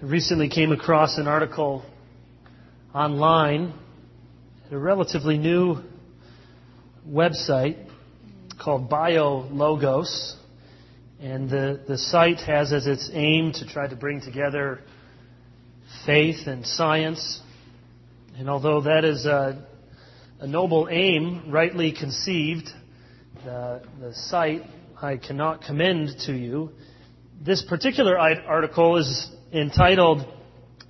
I recently came across an article online at a relatively new website called BioLogos. And the, the site has as its aim to try to bring together faith and science. And although that is a, a noble aim, rightly conceived, the, the site I cannot commend to you. This particular article is entitled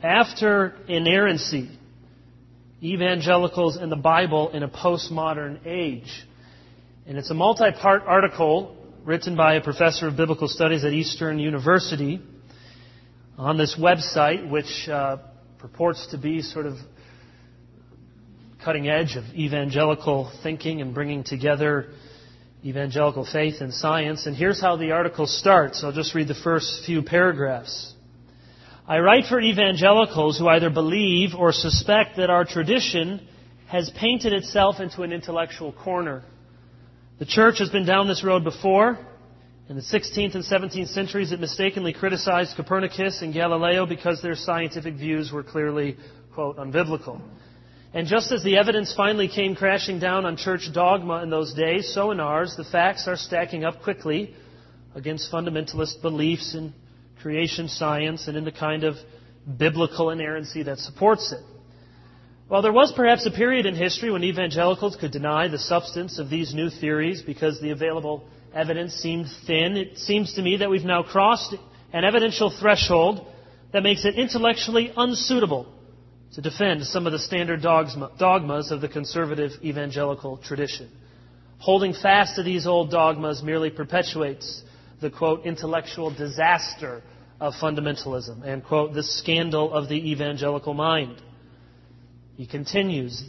After Inerrancy Evangelicals and the Bible in a Postmodern Age. And it's a multi part article written by a professor of biblical studies at Eastern University on this website, which uh, purports to be sort of cutting edge of evangelical thinking and bringing together evangelical faith and science. And here's how the article starts. I'll just read the first few paragraphs. I write for evangelicals who either believe or suspect that our tradition has painted itself into an intellectual corner. The church has been down this road before. In the 16th and 17th centuries, it mistakenly criticized Copernicus and Galileo because their scientific views were clearly, quote, unbiblical. And just as the evidence finally came crashing down on church dogma in those days, so in ours, the facts are stacking up quickly against fundamentalist beliefs in creation science and in the kind of biblical inerrancy that supports it. While there was perhaps a period in history when evangelicals could deny the substance of these new theories because the available evidence seemed thin, it seems to me that we've now crossed an evidential threshold that makes it intellectually unsuitable to defend some of the standard dogmas of the conservative evangelical tradition. Holding fast to these old dogmas merely perpetuates the quote, intellectual disaster of fundamentalism and quote, the scandal of the evangelical mind. He continues,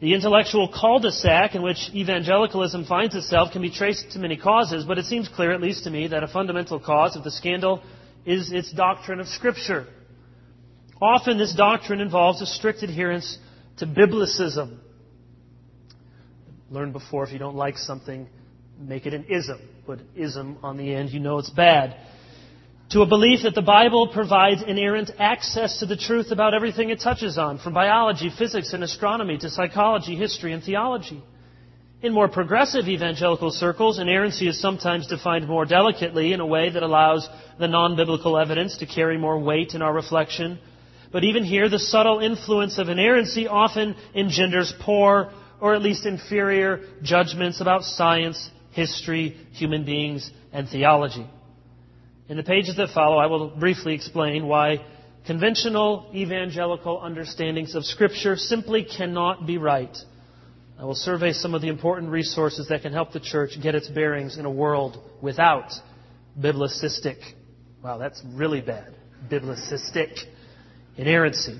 the intellectual cul-de-sac in which evangelicalism finds itself can be traced to many causes, but it seems clear, at least to me, that a fundamental cause of the scandal is its doctrine of Scripture. Often this doctrine involves a strict adherence to biblicism. Learned before, if you don't like something, make it an ism. Put ism on the end, you know it's bad. To a belief that the Bible provides inerrant access to the truth about everything it touches on, from biology, physics, and astronomy to psychology, history, and theology. In more progressive evangelical circles, inerrancy is sometimes defined more delicately in a way that allows the non-biblical evidence to carry more weight in our reflection. But even here, the subtle influence of inerrancy often engenders poor or at least inferior judgments about science, history, human beings, and theology. In the pages that follow, I will briefly explain why conventional evangelical understandings of Scripture simply cannot be right. I will survey some of the important resources that can help the church get its bearings in a world without biblicistic, wow, that's really bad, biblicistic inerrancy.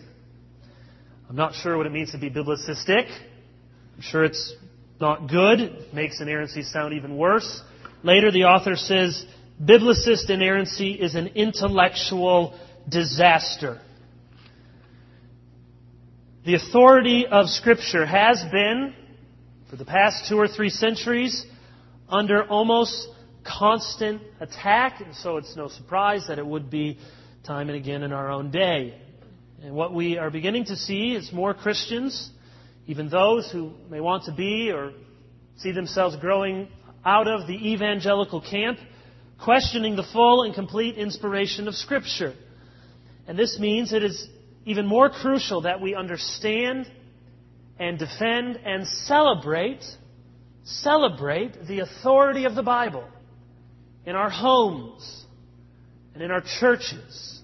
I'm not sure what it means to be biblicistic. I'm sure it's not good. Makes inerrancy sound even worse. Later, the author says, Biblicist inerrancy is an intellectual disaster. The authority of Scripture has been, for the past two or three centuries, under almost constant attack, and so it's no surprise that it would be time and again in our own day. And what we are beginning to see is more Christians even those who may want to be or see themselves growing out of the evangelical camp, questioning the full and complete inspiration of Scripture. And this means it is even more crucial that we understand and defend and celebrate, celebrate the authority of the Bible in our homes and in our churches.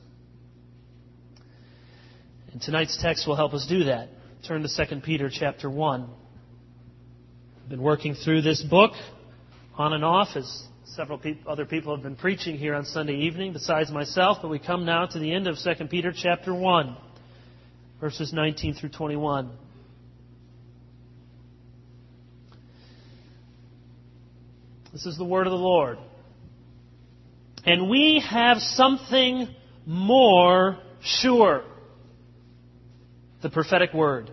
And tonight's text will help us do that. Turn to 2 Peter chapter 1. I've been working through this book on and off as several pe- other people have been preaching here on Sunday evening besides myself, but we come now to the end of 2 Peter chapter 1, verses 19 through 21. This is the word of the Lord. And we have something more sure the prophetic word,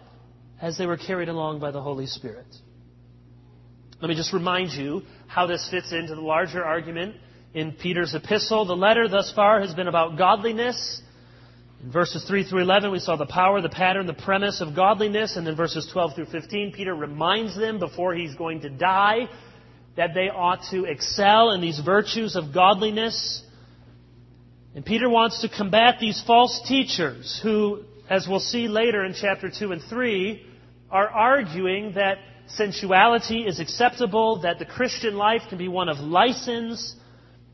as they were carried along by the Holy Spirit. Let me just remind you how this fits into the larger argument in Peter's epistle. The letter thus far has been about godliness. In verses 3 through 11, we saw the power, the pattern, the premise of godliness. And then verses 12 through 15, Peter reminds them before he's going to die that they ought to excel in these virtues of godliness. And Peter wants to combat these false teachers who, as we'll see later in chapter 2 and 3, are arguing that sensuality is acceptable, that the Christian life can be one of license.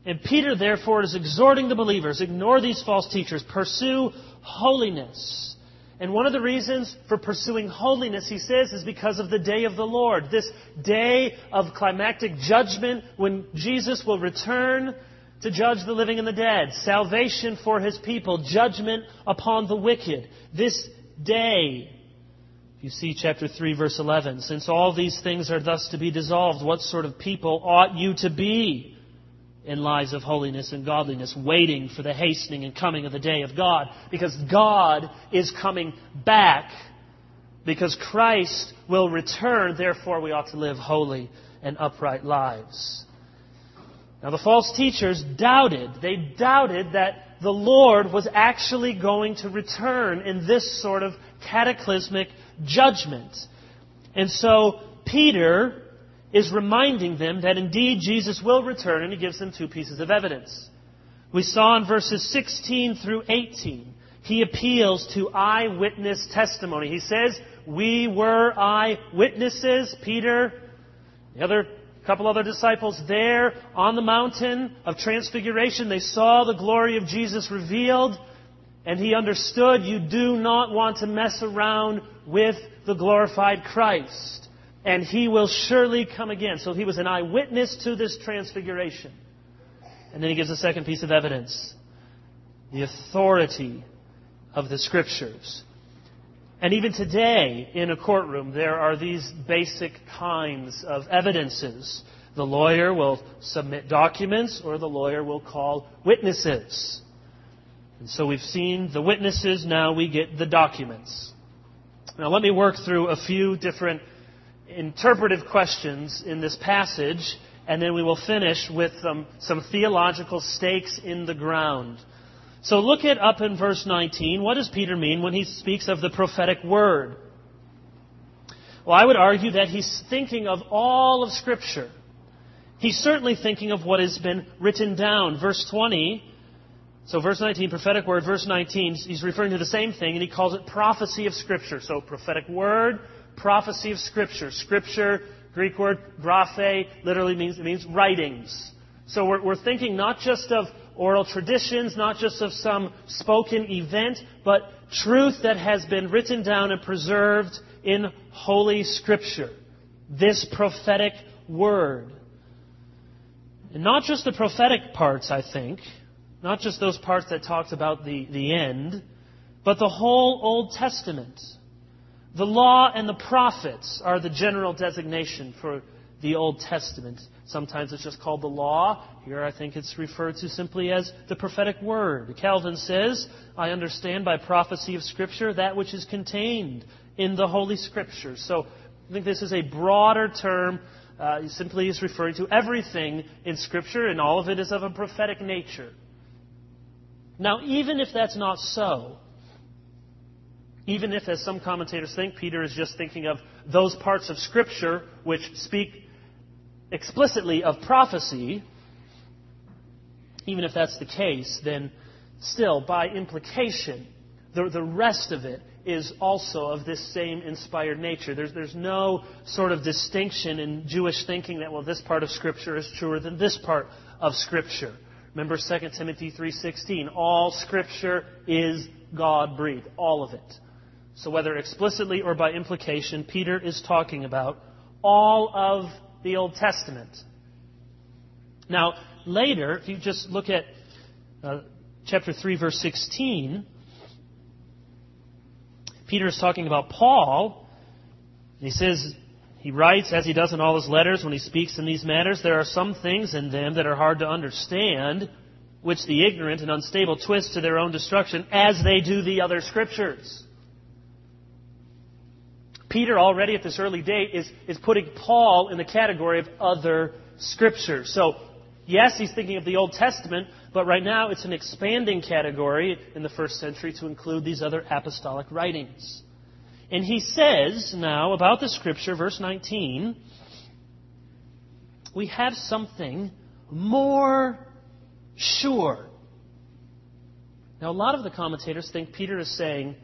And Peter, therefore, is exhorting the believers ignore these false teachers, pursue holiness. And one of the reasons for pursuing holiness, he says, is because of the day of the Lord. This day of climactic judgment when Jesus will return to judge the living and the dead. Salvation for his people. Judgment upon the wicked. This day you see chapter 3, verse 11, since all these things are thus to be dissolved, what sort of people ought you to be in lives of holiness and godliness, waiting for the hastening and coming of the day of God? Because God is coming back. Because Christ will return, therefore we ought to live holy and upright lives. Now the false teachers doubted. They doubted that the Lord was actually going to return in this sort of cataclysmic judgment. And so Peter is reminding them that indeed Jesus will return, and he gives them two pieces of evidence. We saw in verses 16 through 18, he appeals to eyewitness testimony. He says, We were eyewitnesses. Peter, the other couple other disciples there on the mountain of transfiguration, they saw the glory of Jesus revealed, and he understood you do not want to mess around with the glorified Christ. And he will surely come again. So he was an eyewitness to this transfiguration. And then he gives a second piece of evidence the authority of the Scriptures. And even today, in a courtroom, there are these basic kinds of evidences. The lawyer will submit documents, or the lawyer will call witnesses. And so we've seen the witnesses, now we get the documents. Now let me work through a few different interpretive questions in this passage, and then we will finish with um, some theological stakes in the ground. So look at up in verse 19. What does Peter mean when he speaks of the prophetic word? Well, I would argue that he's thinking of all of Scripture. He's certainly thinking of what has been written down. Verse 20, so verse 19, prophetic word, verse 19, he's referring to the same thing, and he calls it prophecy of Scripture. So prophetic word, prophecy of Scripture. Scripture, Greek word, graphe, literally means, it means writings. So we're, we're thinking not just of oral traditions, not just of some spoken event, but truth that has been written down and preserved in Holy Scripture. This prophetic word. And not just the prophetic parts, I think, not just those parts that talked about the, the end, but the whole Old Testament. The law and the prophets are the general designation for the Old Testament. Sometimes it's just called the law. Here I think it's referred to simply as the prophetic word. Calvin says, I understand by prophecy of Scripture that which is contained in the Holy Scriptures. So I think this is a broader term. Uh, simply is referring to everything in Scripture, and all of it is of a prophetic nature. Now, even if that's not so, even if, as some commentators think, Peter is just thinking of those parts of Scripture which speak explicitly of prophecy, even if that's the case, then still, by implication, the, the rest of it is also of this same inspired nature. There's, there's no sort of distinction in Jewish thinking that, well, this part of Scripture is truer than this part of Scripture. Remember 2 Timothy 3:16, all scripture is God-breathed, all of it. So whether explicitly or by implication, Peter is talking about all of the Old Testament. Now, later, if you just look at uh, chapter 3, verse 16, Peter is talking about Paul. He says, he writes, as he does in all his letters when he speaks in these matters, there are some things in them that are hard to understand, which the ignorant and unstable twist to their own destruction, as they do the other scriptures. Peter, already at this early date, is, is putting Paul in the category of other scriptures. So, yes, he's thinking of the Old Testament, but right now it's an expanding category in the first century to include these other apostolic writings. And he says now about the scripture, verse 19, we have something more sure. Now, a lot of the commentators think Peter is saying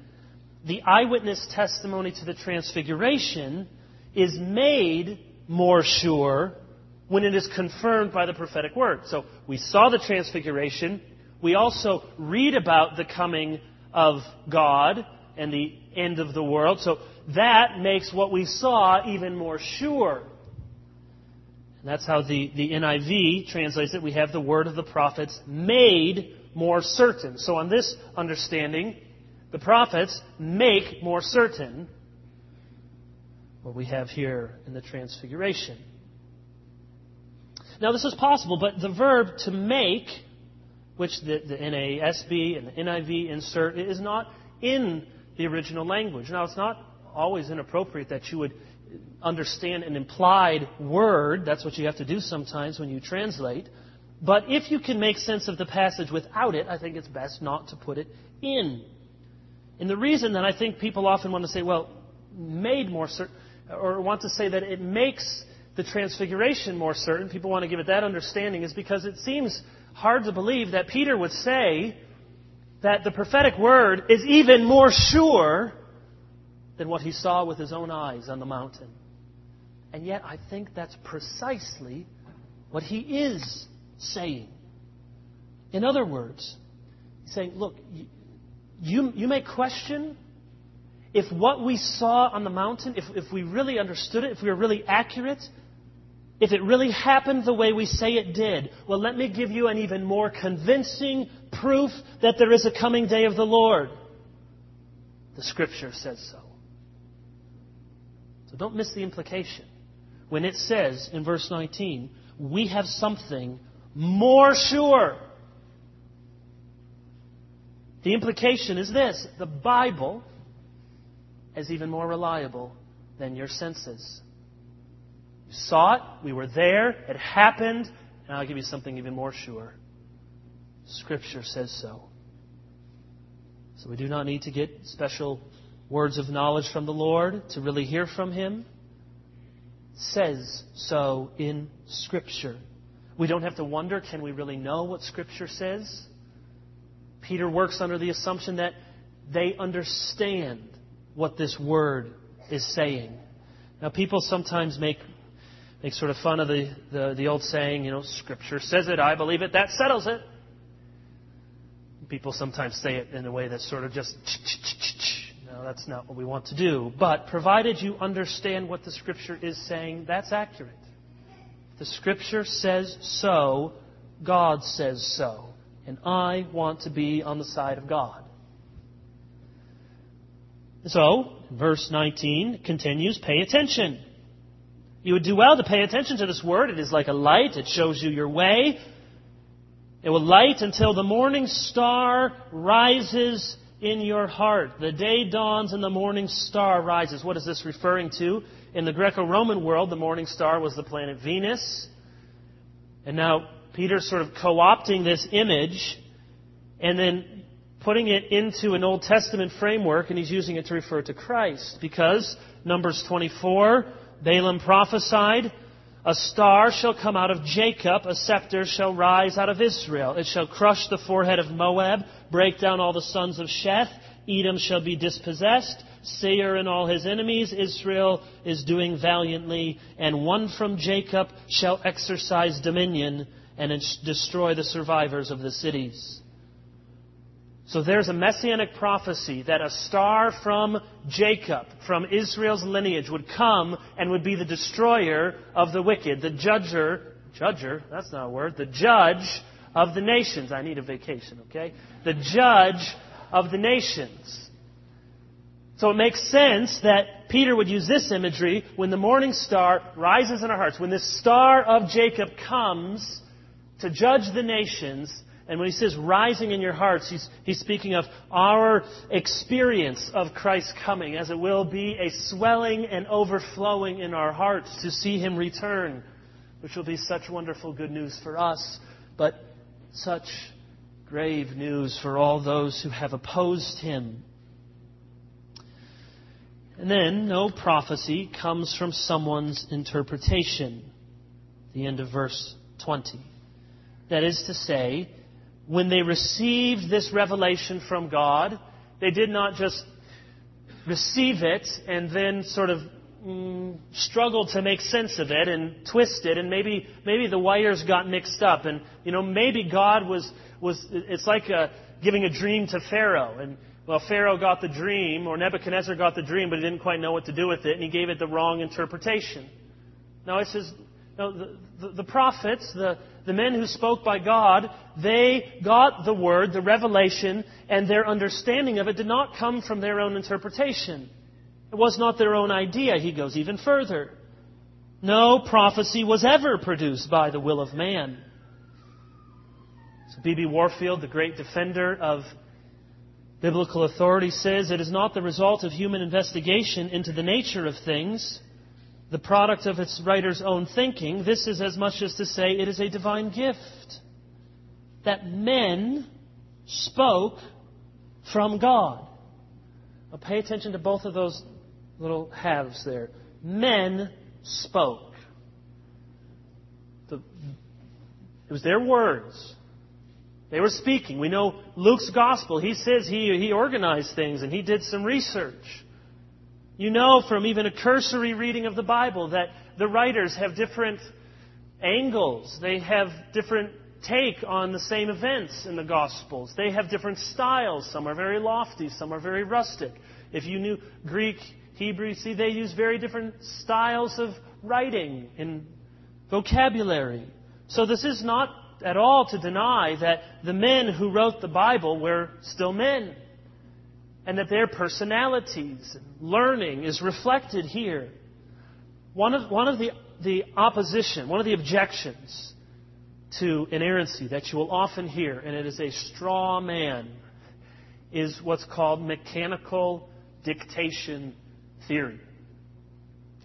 the eyewitness testimony to the transfiguration is made more sure when it is confirmed by the prophetic word. So we saw the transfiguration. We also read about the coming of God and the end of the world. So that makes what we saw even more sure. And that's how the, the NIV translates it. We have the word of the prophets made more certain. So on this understanding, the prophets make more certain what we have here in the Transfiguration. Now, this is possible, but the verb to make, which the, the NASB and the NIV insert, is not in the original language. Now, it's not always inappropriate that you would understand an implied word. That's what you have to do sometimes when you translate. But if you can make sense of the passage without it, I think it's best not to put it in. And the reason that I think people often want to say, well, made more certain, or want to say that it makes the transfiguration more certain, people want to give it that understanding, is because it seems hard to believe that Peter would say that the prophetic word is even more sure than what he saw with his own eyes on the mountain. And yet, I think that's precisely what he is saying. In other words, he's saying, look, you, you may question if what we saw on the mountain, if, if we really understood it, if we were really accurate, if it really happened the way we say it did, well, let me give you an even more convincing proof that there is a coming day of the Lord. The Scripture says so. So don't miss the implication. When it says in verse 19, we have something more sure. The implication is this the Bible is even more reliable than your senses You saw it, we were there, it happened, and I'll give you something even more sure. Scripture says so. So we do not need to get special words of knowledge from the Lord to really hear from Him. It says so in Scripture. We don't have to wonder, can we really know what Scripture says? Peter works under the assumption that they understand what this word is saying. Now, people sometimes make make sort of fun of the, the, the old saying, you know, Scripture says it, I believe it, that settles it. People sometimes say it in a way that's sort of just, no, that's not what we want to do. But provided you understand what the Scripture is saying, that's accurate. The Scripture says so, God says so. And I want to be on the side of God. So, verse 19 continues, pay attention. You would do well to pay attention to this word. It is like a light. It shows you your way. It will light until the morning star rises in your heart. The day dawns and the morning star rises. What is this referring to? In the Greco Roman world, the morning star was the planet Venus. And now Peter's sort of co opting this image and then putting it into an Old Testament framework, and he's using it to refer to Christ. Because, Numbers 24, Balaam prophesied, A star shall come out of Jacob, a scepter shall rise out of Israel. It shall crush the forehead of Moab, break down all the sons of Sheth. Edom shall be dispossessed. Seir and all his enemies. Israel is doing valiantly. And one from Jacob shall exercise dominion and destroy the survivors of the cities. So there's a messianic prophecy that a star from Jacob, from Israel's lineage, would come and would be the destroyer of the wicked, the judger, judger, that's not a word, the judge of the nations. I need a vacation, okay? The judge of the nations. So it makes sense that Peter would use this imagery when the morning star rises in our hearts, when this star of Jacob comes to judge the nations, and when he says rising in your hearts, he's, he's speaking of our experience of Christ's coming, as it will be a swelling and overflowing in our hearts to see him return, which will be such wonderful good news for us, but such grave news for all those who have opposed him. And then, no prophecy comes from someone's interpretation. The end of verse 20. That is to say, when they received this revelation from God, they did not just receive it and then sort of mm, struggle to make sense of it and twist it, and maybe maybe the wires got mixed up, and you know maybe God was was it's like a, giving a dream to Pharaoh, and well, Pharaoh got the dream, or Nebuchadnezzar got the dream, but he didn't quite know what to do with it, and he gave it the wrong interpretation. Now, it says, the, the, the prophets, the, the men who spoke by God, they got the word, the revelation, and their understanding of it did not come from their own interpretation. It was not their own idea. He goes even further. No prophecy was ever produced by the will of man. So B.B. Warfield, the great defender of Biblical authority says it is not the result of human investigation into the nature of things, the product of its writer's own thinking. This is as much as to say it is a divine gift that men spoke from God. Now pay attention to both of those little halves there. Men spoke. The, it was their words. They were speaking. We know Luke's gospel. He says he, he organized things and he did some research. You know from even a cursory reading of the Bible that the writers have different angles. They have different take on the same events in the Gospels. They have different styles. Some are very lofty, some are very rustic. If you knew Greek, Hebrew, see, they use very different styles of writing and vocabulary. So this is not at all to deny that the men who wrote the Bible were still men and that their personalities and learning is reflected here. One of, one of the, the opposition, one of the objections to inerrancy that you will often hear, and it is a straw man, is what's called mechanical dictation theory.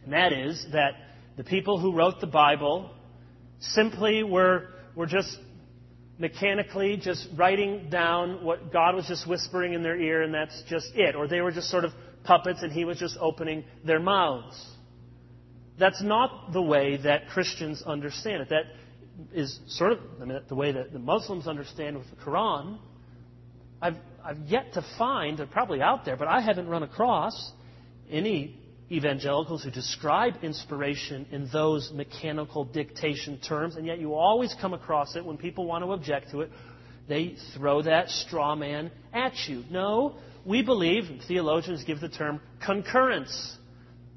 And that is that the people who wrote the Bible simply were were just mechanically just writing down what God was just whispering in their ear, and that's just it. Or they were just sort of puppets, and He was just opening their mouths. That's not the way that Christians understand it. That is sort of I mean, the way that the Muslims understand with the Quran. I've, I've yet to find, they're probably out there, but I haven't run across any evangelicals who describe inspiration in those mechanical dictation terms, and yet you always come across it when people want to object to it. They throw that straw man at you. No, we believe, theologians give the term concurrence,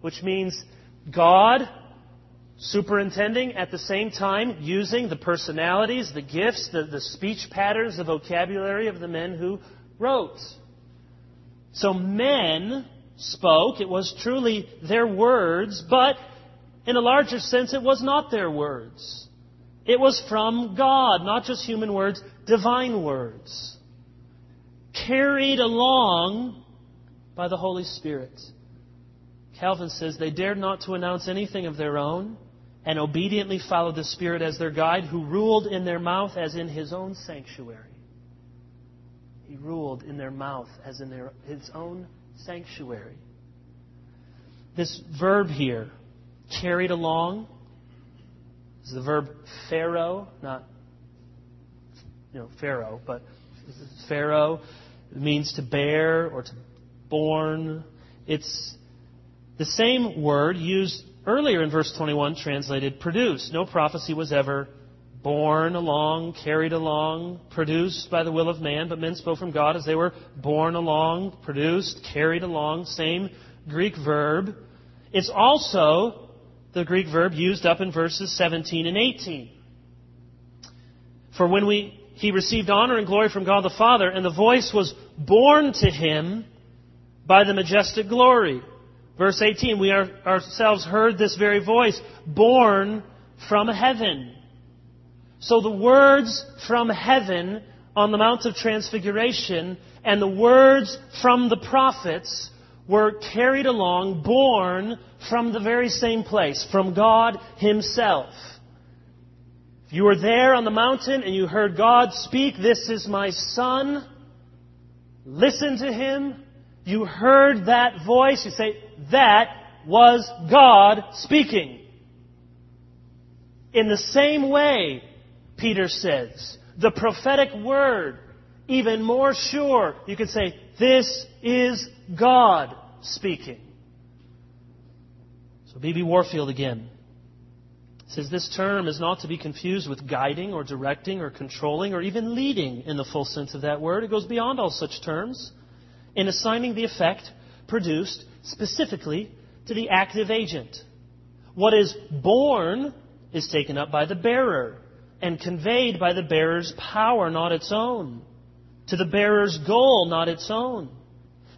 which means God superintending at the same time using the personalities, the gifts, the, the speech patterns, the vocabulary of the men who wrote. So men spoke. It was truly their words, but in a larger sense, it was not their words. It was from God, not just human words, divine words. Carried along by the Holy Spirit. Calvin says they dared not to announce anything of their own and obediently followed the Spirit as their guide, who ruled in their mouth as in his own sanctuary. He ruled in their mouth as in their, his own sanctuary. This verb here, carried along, is the verb phero, not you know pharaoh, but phero means to bear or to born. It's the same word used earlier in verse 21, translated produce. No prophecy was ever borne along, carried along, produced by the will of man, but men spoke from God as they were borne along, produced, carried along, same Greek verb. It's also the Greek verb used up in verses 17 and 18. For when we, he received honor and glory from God the Father, and the voice was borne to him by the majestic glory. Verse 18, we are, ourselves heard this very voice, born from heaven. So the words from heaven on the Mount of Transfiguration and the words from the prophets were carried along, born from the very same place, from God Himself. If you were there on the mountain and you heard God speak, This is my Son, listen to Him, you heard that voice, you say, That was God speaking. In the same way, Peter says, the prophetic word, even more sure, you could say, This is God speaking. So, B.B. Warfield again says this term is not to be confused with guiding or directing or controlling or even leading in the full sense of that word. It goes beyond all such terms in assigning the effect produced specifically to the active agent. What is born is taken up by the bearer and conveyed by the bearer's power, not its own, to the bearer's goal, not its own.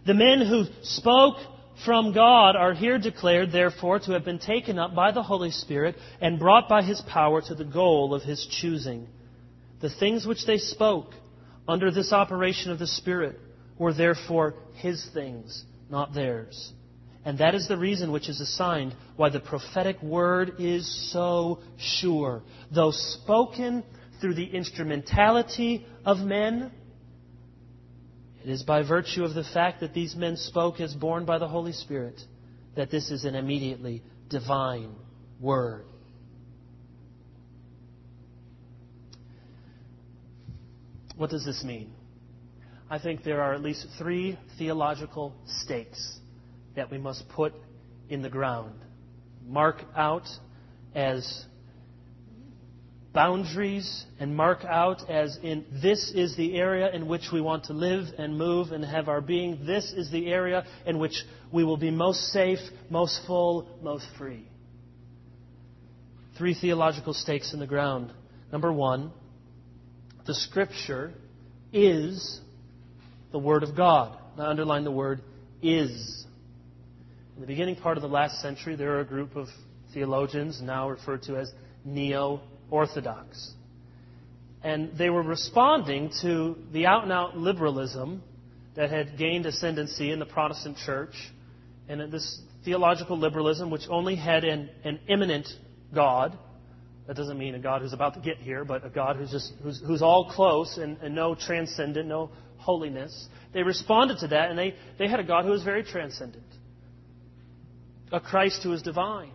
The men who spoke from God are here declared, therefore, to have been taken up by the Holy Spirit and brought by His power to the goal of His choosing. The things which they spoke under this operation of the Spirit were therefore His things, not theirs. And that is the reason which is assigned why the prophetic word is so sure. Though spoken through the instrumentality of men, it is by virtue of the fact that these men spoke as born by the Holy Spirit that this is an immediately divine word. What does this mean? I think there are at least three theological stakes that we must put in the ground, mark out as boundaries and mark out as in this is the area in which we want to live and move and have our being. This is the area in which we will be most safe, most full, most free. Three theological stakes in the ground. Number one, the Scripture is the Word of God. Now, underline the word is. In the beginning part of the last century, there were a group of theologians, now referred to as neo Orthodox. And they were responding to the out and out liberalism that had gained ascendancy in the Protestant church, and this theological liberalism, which only had an, an immanent God. That doesn't mean a God who's about to get here, but a God who's just who's, who's all close and, and no transcendent, no holiness. They responded to that, and they, they had a God who was very transcendent, a Christ who is divine.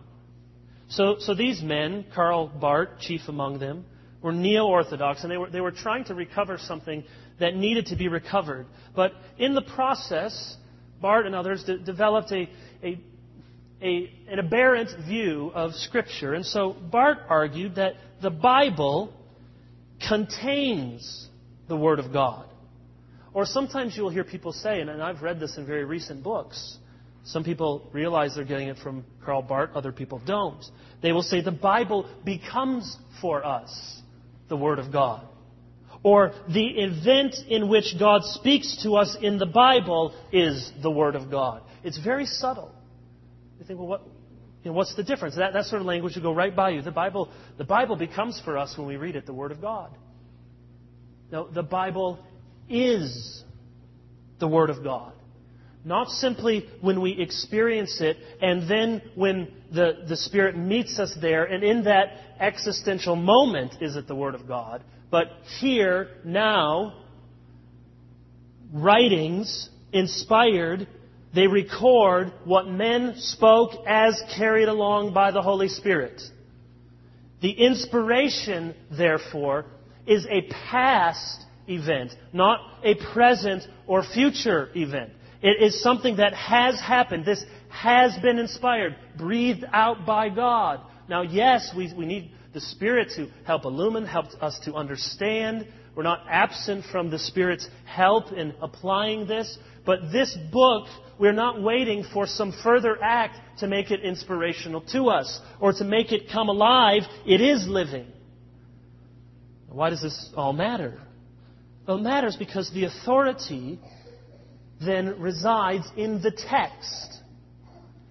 So, so these men, Karl Barth, chief among them, were neo Orthodox, and they were, they were trying to recover something that needed to be recovered. But in the process, Barth and others de- developed a, a, a, an aberrant view of Scripture. And so Barth argued that the Bible contains the Word of God. Or sometimes you will hear people say, and I've read this in very recent books, some people realize they're getting it from Karl Barth, other people don't. They will say the Bible becomes for us the Word of God. Or the event in which God speaks to us in the Bible is the Word of God. It's very subtle. You think, well, what, you know, what's the difference? That, that sort of language will go right by you. The Bible, the Bible becomes for us when we read it the Word of God. No, the Bible is the Word of God. Not simply when we experience it and then when the, the Spirit meets us there and in that existential moment is it the Word of God, but here, now, writings inspired, they record what men spoke as carried along by the Holy Spirit. The inspiration, therefore, is a past event, not a present or future event. It is something that has happened. This has been inspired, breathed out by God. Now, yes, we, we need the Spirit to help illumine, help us to understand. We're not absent from the Spirit's help in applying this. But this book, we're not waiting for some further act to make it inspirational to us or to make it come alive. It is living. Why does this all matter? Well, it matters because the authority then resides in the text,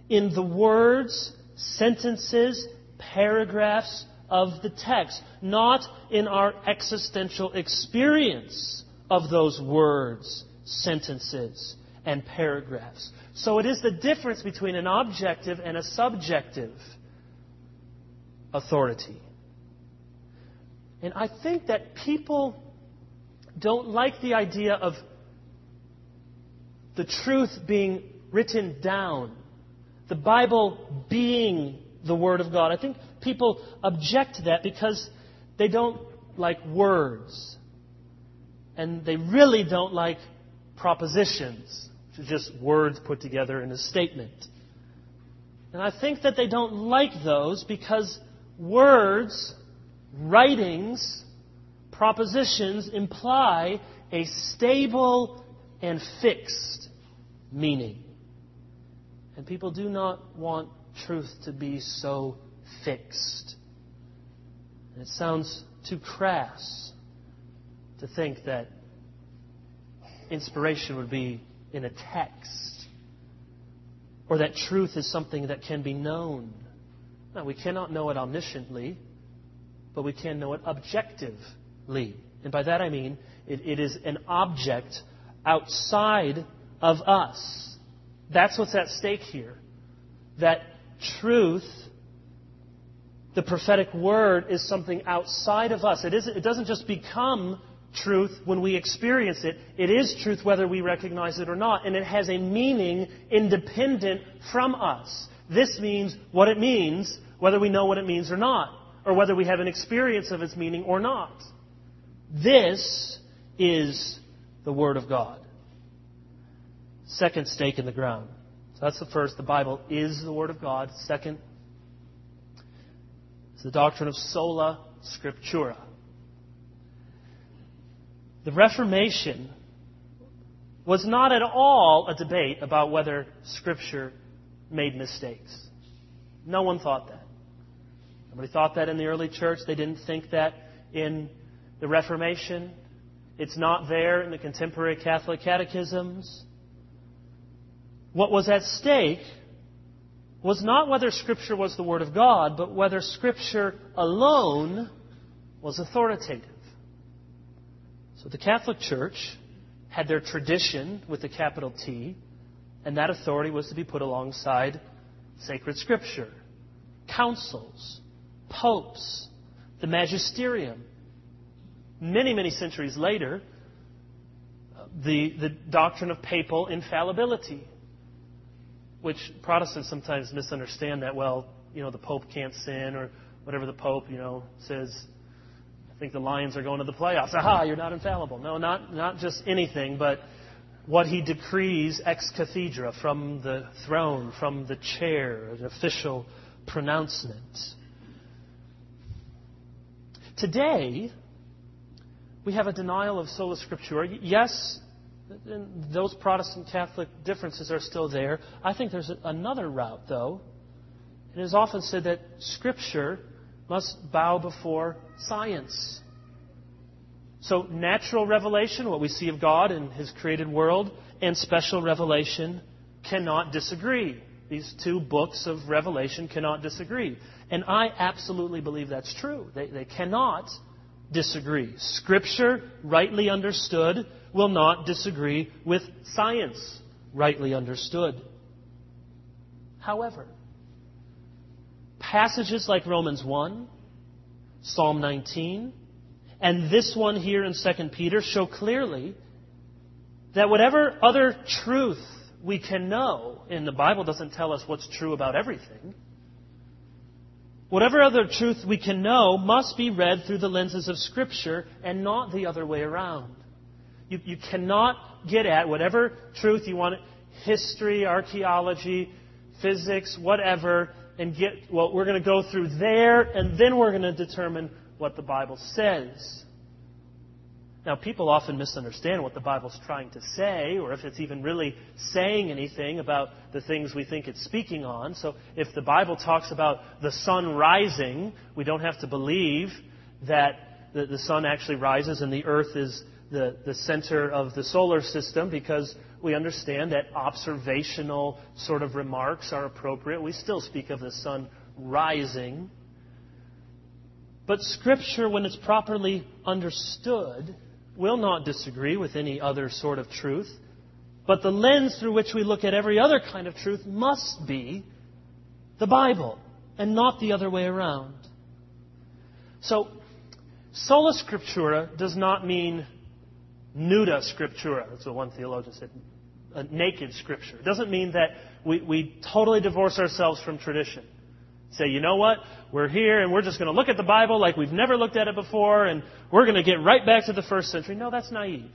in the words, sentences, paragraphs of the text, not in our existential experience of those words, sentences, and paragraphs. So it is the difference between an objective and a subjective authority. And I think that people don't like the idea of the truth being written down, the Bible being the Word of God. I think people object to that because they don't like words. And they really don't like propositions, which are just words put together in a statement. And I think that they don't like those because words, writings, propositions imply a stable and fixed meaning. And people do not want truth to be so fixed. And it sounds too crass to think that inspiration would be in a text or that truth is something that can be known. Now, we cannot know it omnisciently, but we can know it objectively. And by that I mean it, it is an object outside of us. That's what's at stake here. That truth, the prophetic word, is something outside of us. It, it doesn't just become truth when we experience it. It is truth whether we recognize it or not. And it has a meaning independent from us. This means what it means, whether we know what it means or not, or whether we have an experience of its meaning or not. This is the Word of God. Second stake in the ground. So that's the first. The Bible is the Word of God. Second, it's the doctrine of sola scriptura. The Reformation was not at all a debate about whether Scripture made mistakes. No one thought that. Nobody thought that in the early church. They didn't think that in the Reformation. It's not there in the contemporary Catholic catechisms. What was at stake was not whether Scripture was the Word of God, but whether Scripture alone was authoritative. So the Catholic Church had their tradition with the capital T, and that authority was to be put alongside sacred Scripture, councils, popes, the magisterium. Many, many centuries later, the, the doctrine of papal infallibility, which Protestants sometimes misunderstand that, well, you know, the Pope can't sin or whatever the Pope, you know, says. I think the Lions are going to the playoffs. Aha, you're not infallible. No, not, not just anything, but what he decrees ex cathedra from the throne, from the chair, an official pronouncement. Today, we have a denial of sola scriptura. Yes, those Protestant Catholic differences are still there. I think there's another route, though. It is often said that Scripture must bow before science. So, natural revelation, what we see of God in His created world, and special revelation cannot disagree. These two books of Revelation cannot disagree. And I absolutely believe that's true. They, they cannot disagree. Scripture, rightly understood, will not disagree with science, rightly understood. However, passages like Romans 1, Psalm 19, and this one here in 2 Peter show clearly that whatever other truth we can know, and the Bible doesn't tell us what's true about everything, whatever other truth we can know must be read through the lenses of Scripture and not the other way around. You, you cannot get at whatever truth you want, history, archaeology, physics, whatever, and get, well, we're going to go through there, and then we're going to determine what the Bible says. Now, people often misunderstand what the Bible's trying to say, or if it's even really saying anything about the things we think it's speaking on. So, if the Bible talks about the sun rising, we don't have to believe that the, the sun actually rises and the earth is the, the center of the solar system because we understand that observational sort of remarks are appropriate. We still speak of the sun rising. But Scripture, when it's properly understood, will not disagree with any other sort of truth. But the lens through which we look at every other kind of truth must be the Bible and not the other way around. So, sola scriptura does not mean nuda scriptura. That's what one theologian said. A naked scripture. It doesn't mean that we, we totally divorce ourselves from tradition. Say, you know what? We're here and we're just going to look at the Bible like we've never looked at it before and we're going to get right back to the first century. No, that's naive.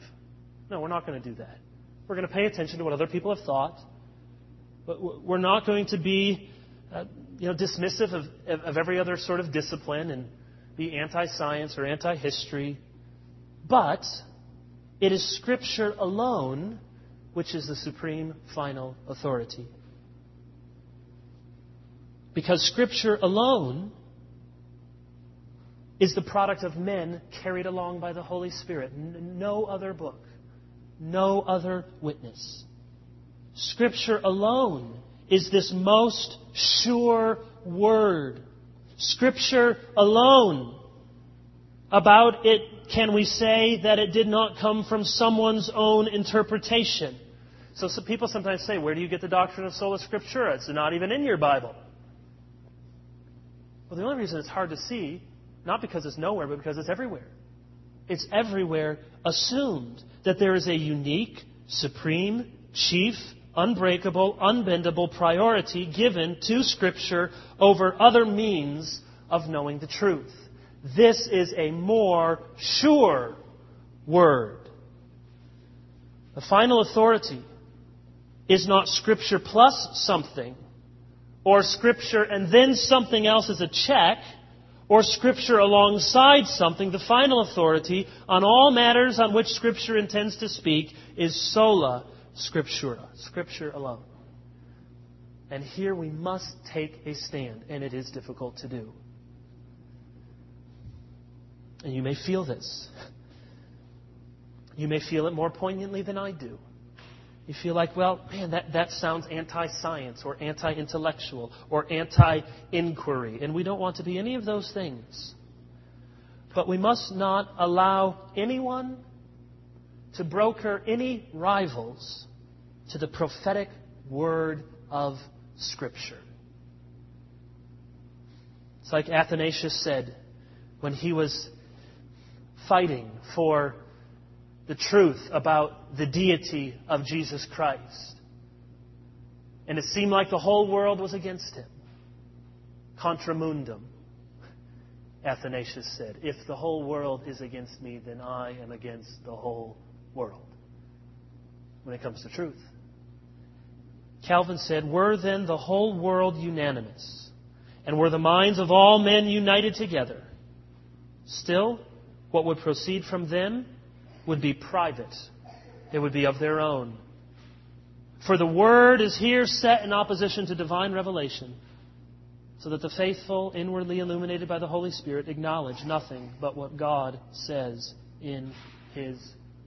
No, we're not going to do that. We're going to pay attention to what other people have thought. But we're not going to be uh, you know, dismissive of, of every other sort of discipline and be anti science or anti history. But it is Scripture alone which is the supreme final authority. Because Scripture alone is the product of men carried along by the Holy Spirit. No other book, no other witness. Scripture alone is this most sure word. Scripture alone about it can we say that it did not come from someone's own interpretation? So some people sometimes say, where do you get the doctrine of sola scriptura? It's not even in your Bible. Well, the only reason it's hard to see, not because it's nowhere, but because it's everywhere. It's everywhere assumed that there is a unique, supreme, chief, unbreakable, unbendable priority given to Scripture over other means of knowing the truth. This is a more sure word. The final authority is not Scripture plus something, or Scripture and then something else as a check, or Scripture alongside something. The final authority on all matters on which Scripture intends to speak is sola scriptura, Scripture alone. And here we must take a stand, and it is difficult to do. And you may feel this. You may feel it more poignantly than I do. You feel like, well, man, that, that sounds anti science or anti intellectual or anti inquiry. And we don't want to be any of those things. But we must not allow anyone to broker any rivals to the prophetic word of Scripture. It's like Athanasius said when he was fighting for the truth about the deity of Jesus Christ. And it seemed like the whole world was against him. Contra mundum, Athanasius said. If the whole world is against me, then I am against the whole world when it comes to truth. Calvin said, Were then the whole world unanimous, and were the minds of all men united together, still what would proceed from them would be private. It would be of their own. For the Word is here set in opposition to divine revelation, so that the faithful, inwardly illuminated by the Holy Spirit, acknowledge nothing but what God says in His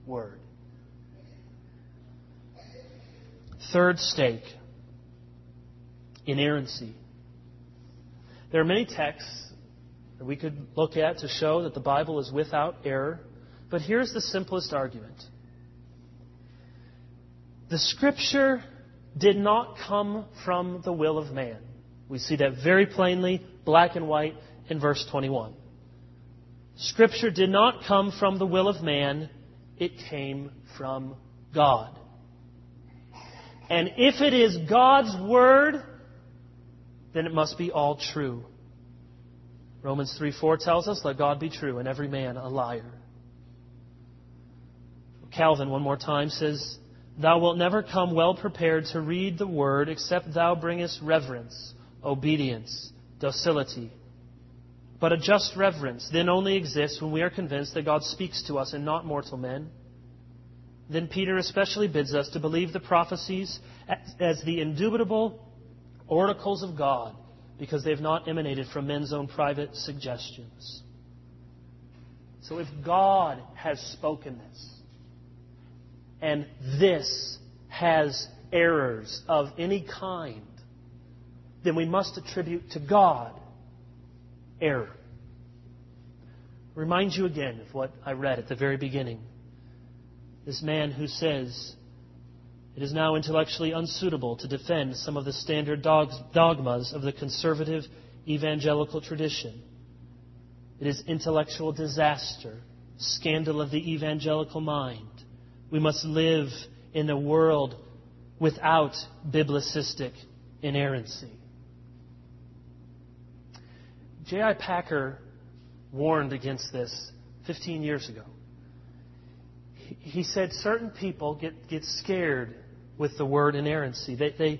Word. Third stake inerrancy. There are many texts that we could look at to show that the Bible is without error. But here's the simplest argument the Scripture did not come from the will of man. We see that very plainly, black and white, in verse 21. Scripture did not come from the will of man, it came from God. And if it is God's Word, then it must be all true. Romans 3 4 tells us, Let God be true and every man a liar. Calvin, one more time, says, Thou wilt never come well prepared to read the word except thou bringest reverence, obedience, docility. But a just reverence then only exists when we are convinced that God speaks to us and not mortal men. Then Peter especially bids us to believe the prophecies as the indubitable oracles of God because they have not emanated from men's own private suggestions. So if God has spoken this, and this has errors of any kind, then we must attribute to God error. Remind you again of what I read at the very beginning. This man who says, it is now intellectually unsuitable to defend some of the standard dogmas of the conservative evangelical tradition. It is intellectual disaster, scandal of the evangelical mind. We must live in a world without biblicistic inerrancy. J.I. Packer warned against this 15 years ago. He said certain people get, get scared with the word inerrancy. They,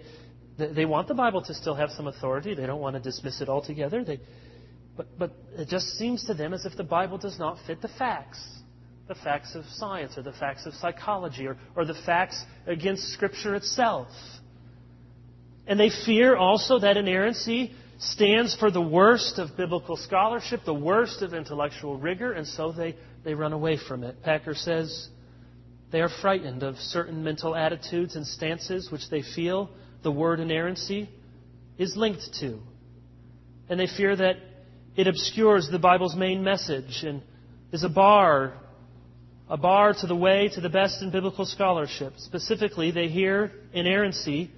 they, they want the Bible to still have some authority. They don't want to dismiss it altogether. They, but, but it just seems to them as if the Bible does not fit the facts the facts of science or the facts of psychology or, or the facts against Scripture itself. And they fear also that inerrancy stands for the worst of biblical scholarship, the worst of intellectual rigor, and so they, they run away from it. Packer says they are frightened of certain mental attitudes and stances which they feel the word inerrancy is linked to. And they fear that it obscures the Bible's main message and is a bar, a bar to the way to the best in biblical scholarship. Specifically, they hear inerrancy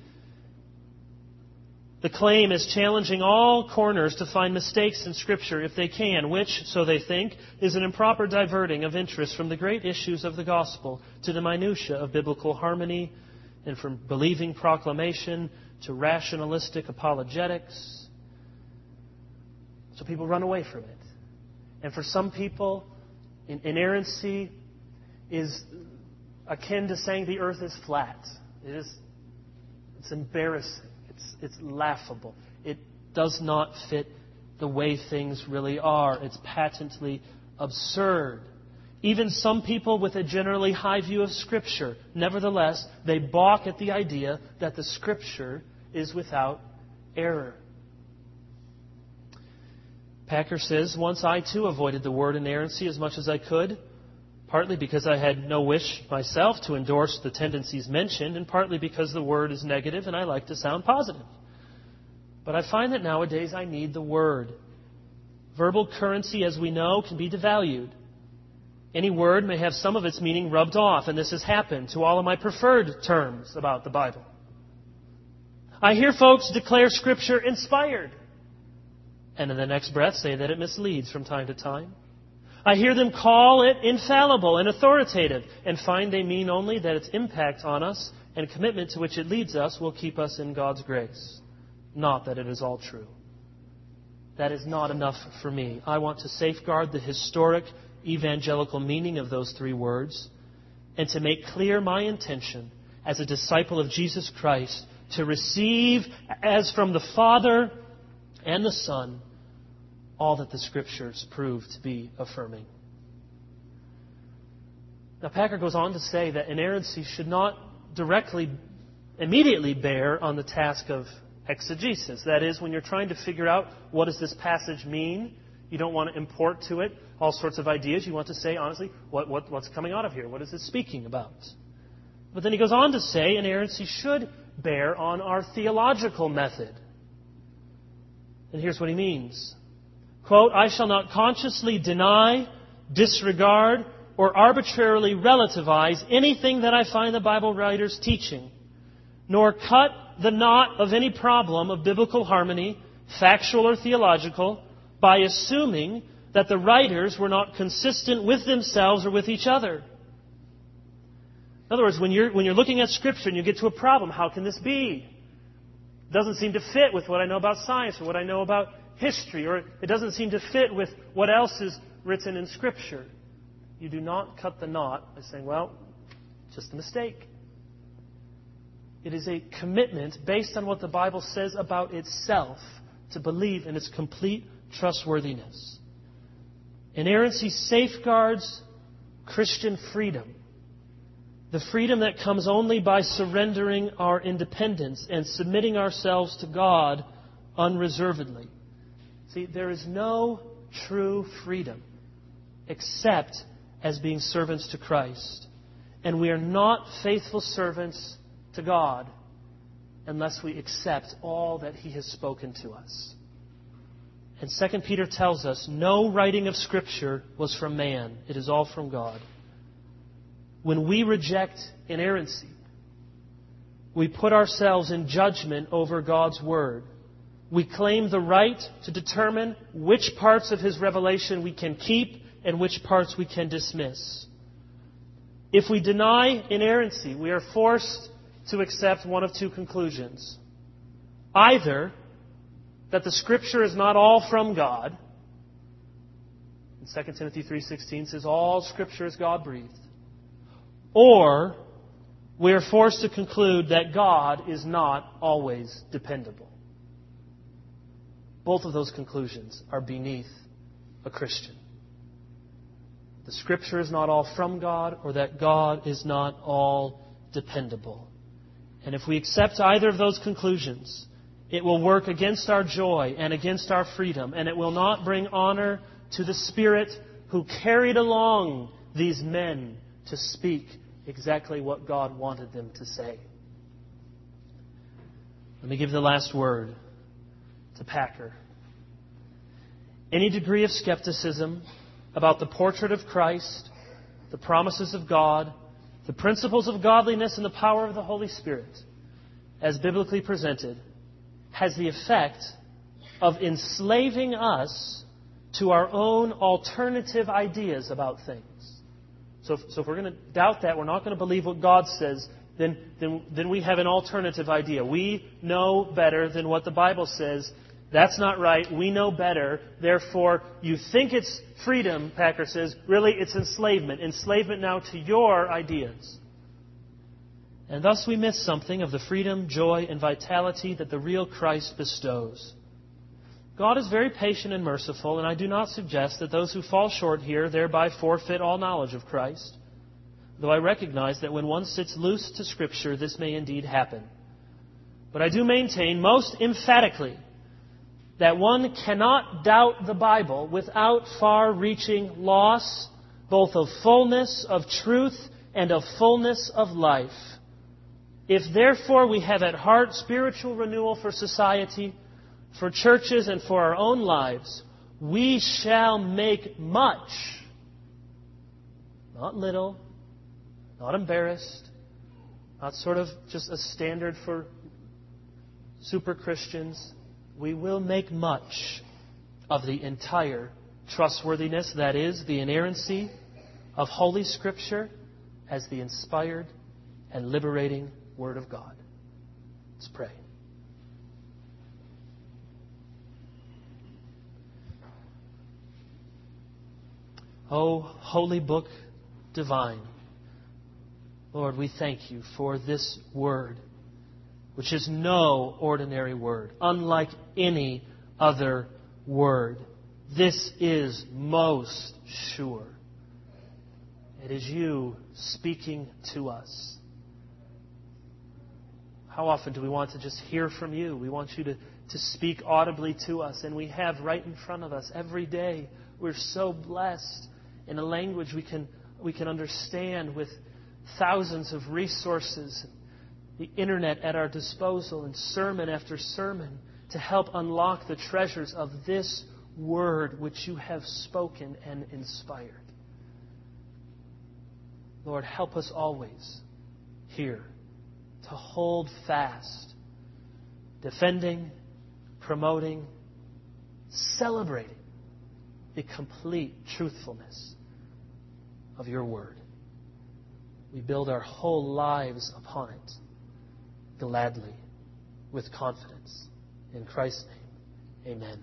the claim is challenging all corners to find mistakes in Scripture if they can, which, so they think, is an improper diverting of interest from the great issues of the gospel to the minutiae of biblical harmony and from believing proclamation to rationalistic apologetics. So people run away from it. And for some people, inerrancy is akin to saying the earth is flat. It is, it's embarrassing. It's, it's laughable. It does not fit the way things really are. It's patently absurd. Even some people with a generally high view of Scripture, nevertheless, they balk at the idea that the Scripture is without error. Packer says, Once I too avoided the word inerrancy as much as I could, partly because I had no wish myself to endorse the tendencies mentioned, and partly because the word is negative and I like to sound positive. But I find that nowadays I need the word. Verbal currency, as we know, can be devalued. Any word may have some of its meaning rubbed off, and this has happened to all of my preferred terms about the Bible. I hear folks declare Scripture inspired, and in the next breath say that it misleads from time to time. I hear them call it infallible and authoritative and find they mean only that its impact on us and commitment to which it leads us will keep us in God's grace, not that it is all true. That is not enough for me. I want to safeguard the historic evangelical meaning of those three words and to make clear my intention as a disciple of Jesus Christ to receive as from the Father and the Son all that the Scriptures prove to be affirming. Now, Packer goes on to say that inerrancy should not directly, immediately bear on the task of exegesis. That is, when you're trying to figure out what does this passage mean, you don't want to import to it all sorts of ideas. You want to say, honestly, what, what, what's coming out of here? What is it speaking about? But then he goes on to say inerrancy should bear on our theological method. And here's what he means quote, I shall not consciously deny, disregard, or arbitrarily relativize anything that I find the Bible writers teaching, nor cut the knot of any problem of biblical harmony, factual or theological, by assuming that the writers were not consistent with themselves or with each other. In other words, when you're, when you're looking at Scripture and you get to a problem, how can this be? It doesn't seem to fit with what I know about science or what I know about history, or it doesn't seem to fit with what else is written in Scripture. You do not cut the knot by saying, well, just a mistake. It is a commitment based on what the Bible says about itself to believe in its complete trustworthiness. Inerrancy safeguards Christian freedom. The freedom that comes only by surrendering our independence and submitting ourselves to God unreservedly. See, there is no true freedom except as being servants to Christ. And we are not faithful servants to God unless we accept all that He has spoken to us. And 2 Peter tells us no writing of Scripture was from man, it is all from God. When we reject inerrancy, we put ourselves in judgment over God's Word. We claim the right to determine which parts of His revelation we can keep and which parts we can dismiss. If we deny inerrancy, we are forced to accept one of two conclusions. Either that the scripture is not all from God. And 2 Timothy 3:16 says all scripture is God-breathed. Or we are forced to conclude that God is not always dependable. Both of those conclusions are beneath a Christian. The scripture is not all from God or that God is not all dependable. And if we accept either of those conclusions, it will work against our joy and against our freedom, and it will not bring honor to the Spirit who carried along these men to speak exactly what God wanted them to say. Let me give the last word to Packer. Any degree of skepticism about the portrait of Christ, the promises of God, the principles of godliness, and the power of the Holy Spirit, as biblically presented, has the effect of enslaving us to our own alternative ideas about things. So if, so if we're going to doubt that, we're not going to believe what God says, then, then, then we have an alternative idea. We know better than what the Bible says. That's not right. We know better. Therefore, you think it's freedom, Packer says. Really, it's enslavement. Enslavement now to your ideas. And thus we miss something of the freedom, joy, and vitality that the real Christ bestows. God is very patient and merciful, and I do not suggest that those who fall short here thereby forfeit all knowledge of Christ, though I recognize that when one sits loose to Scripture, this may indeed happen. But I do maintain most emphatically that one cannot doubt the Bible without far reaching loss, both of fullness of truth and of fullness of life. If therefore we have at heart spiritual renewal for society, for churches, and for our own lives, we shall make much, not little, not embarrassed, not sort of just a standard for super Christians. We will make much of the entire trustworthiness, that is, the inerrancy of Holy Scripture as the inspired and liberating Word of God. Let's pray. Oh, holy book divine. Lord, we thank you for this word, which is no ordinary word, unlike any other word. This is most sure. It is you speaking to us. How often do we want to just hear from you? We want you to, to speak audibly to us, and we have right in front of us every day. We're so blessed in a language we can, we can understand with thousands of resources, the internet at our disposal, and sermon after sermon to help unlock the treasures of this word which you have spoken and inspired. Lord, help us always here to hold fast, defending, promoting, celebrating the complete truthfulness of your word. We build our whole lives upon it gladly, with confidence. In Christ's name, amen.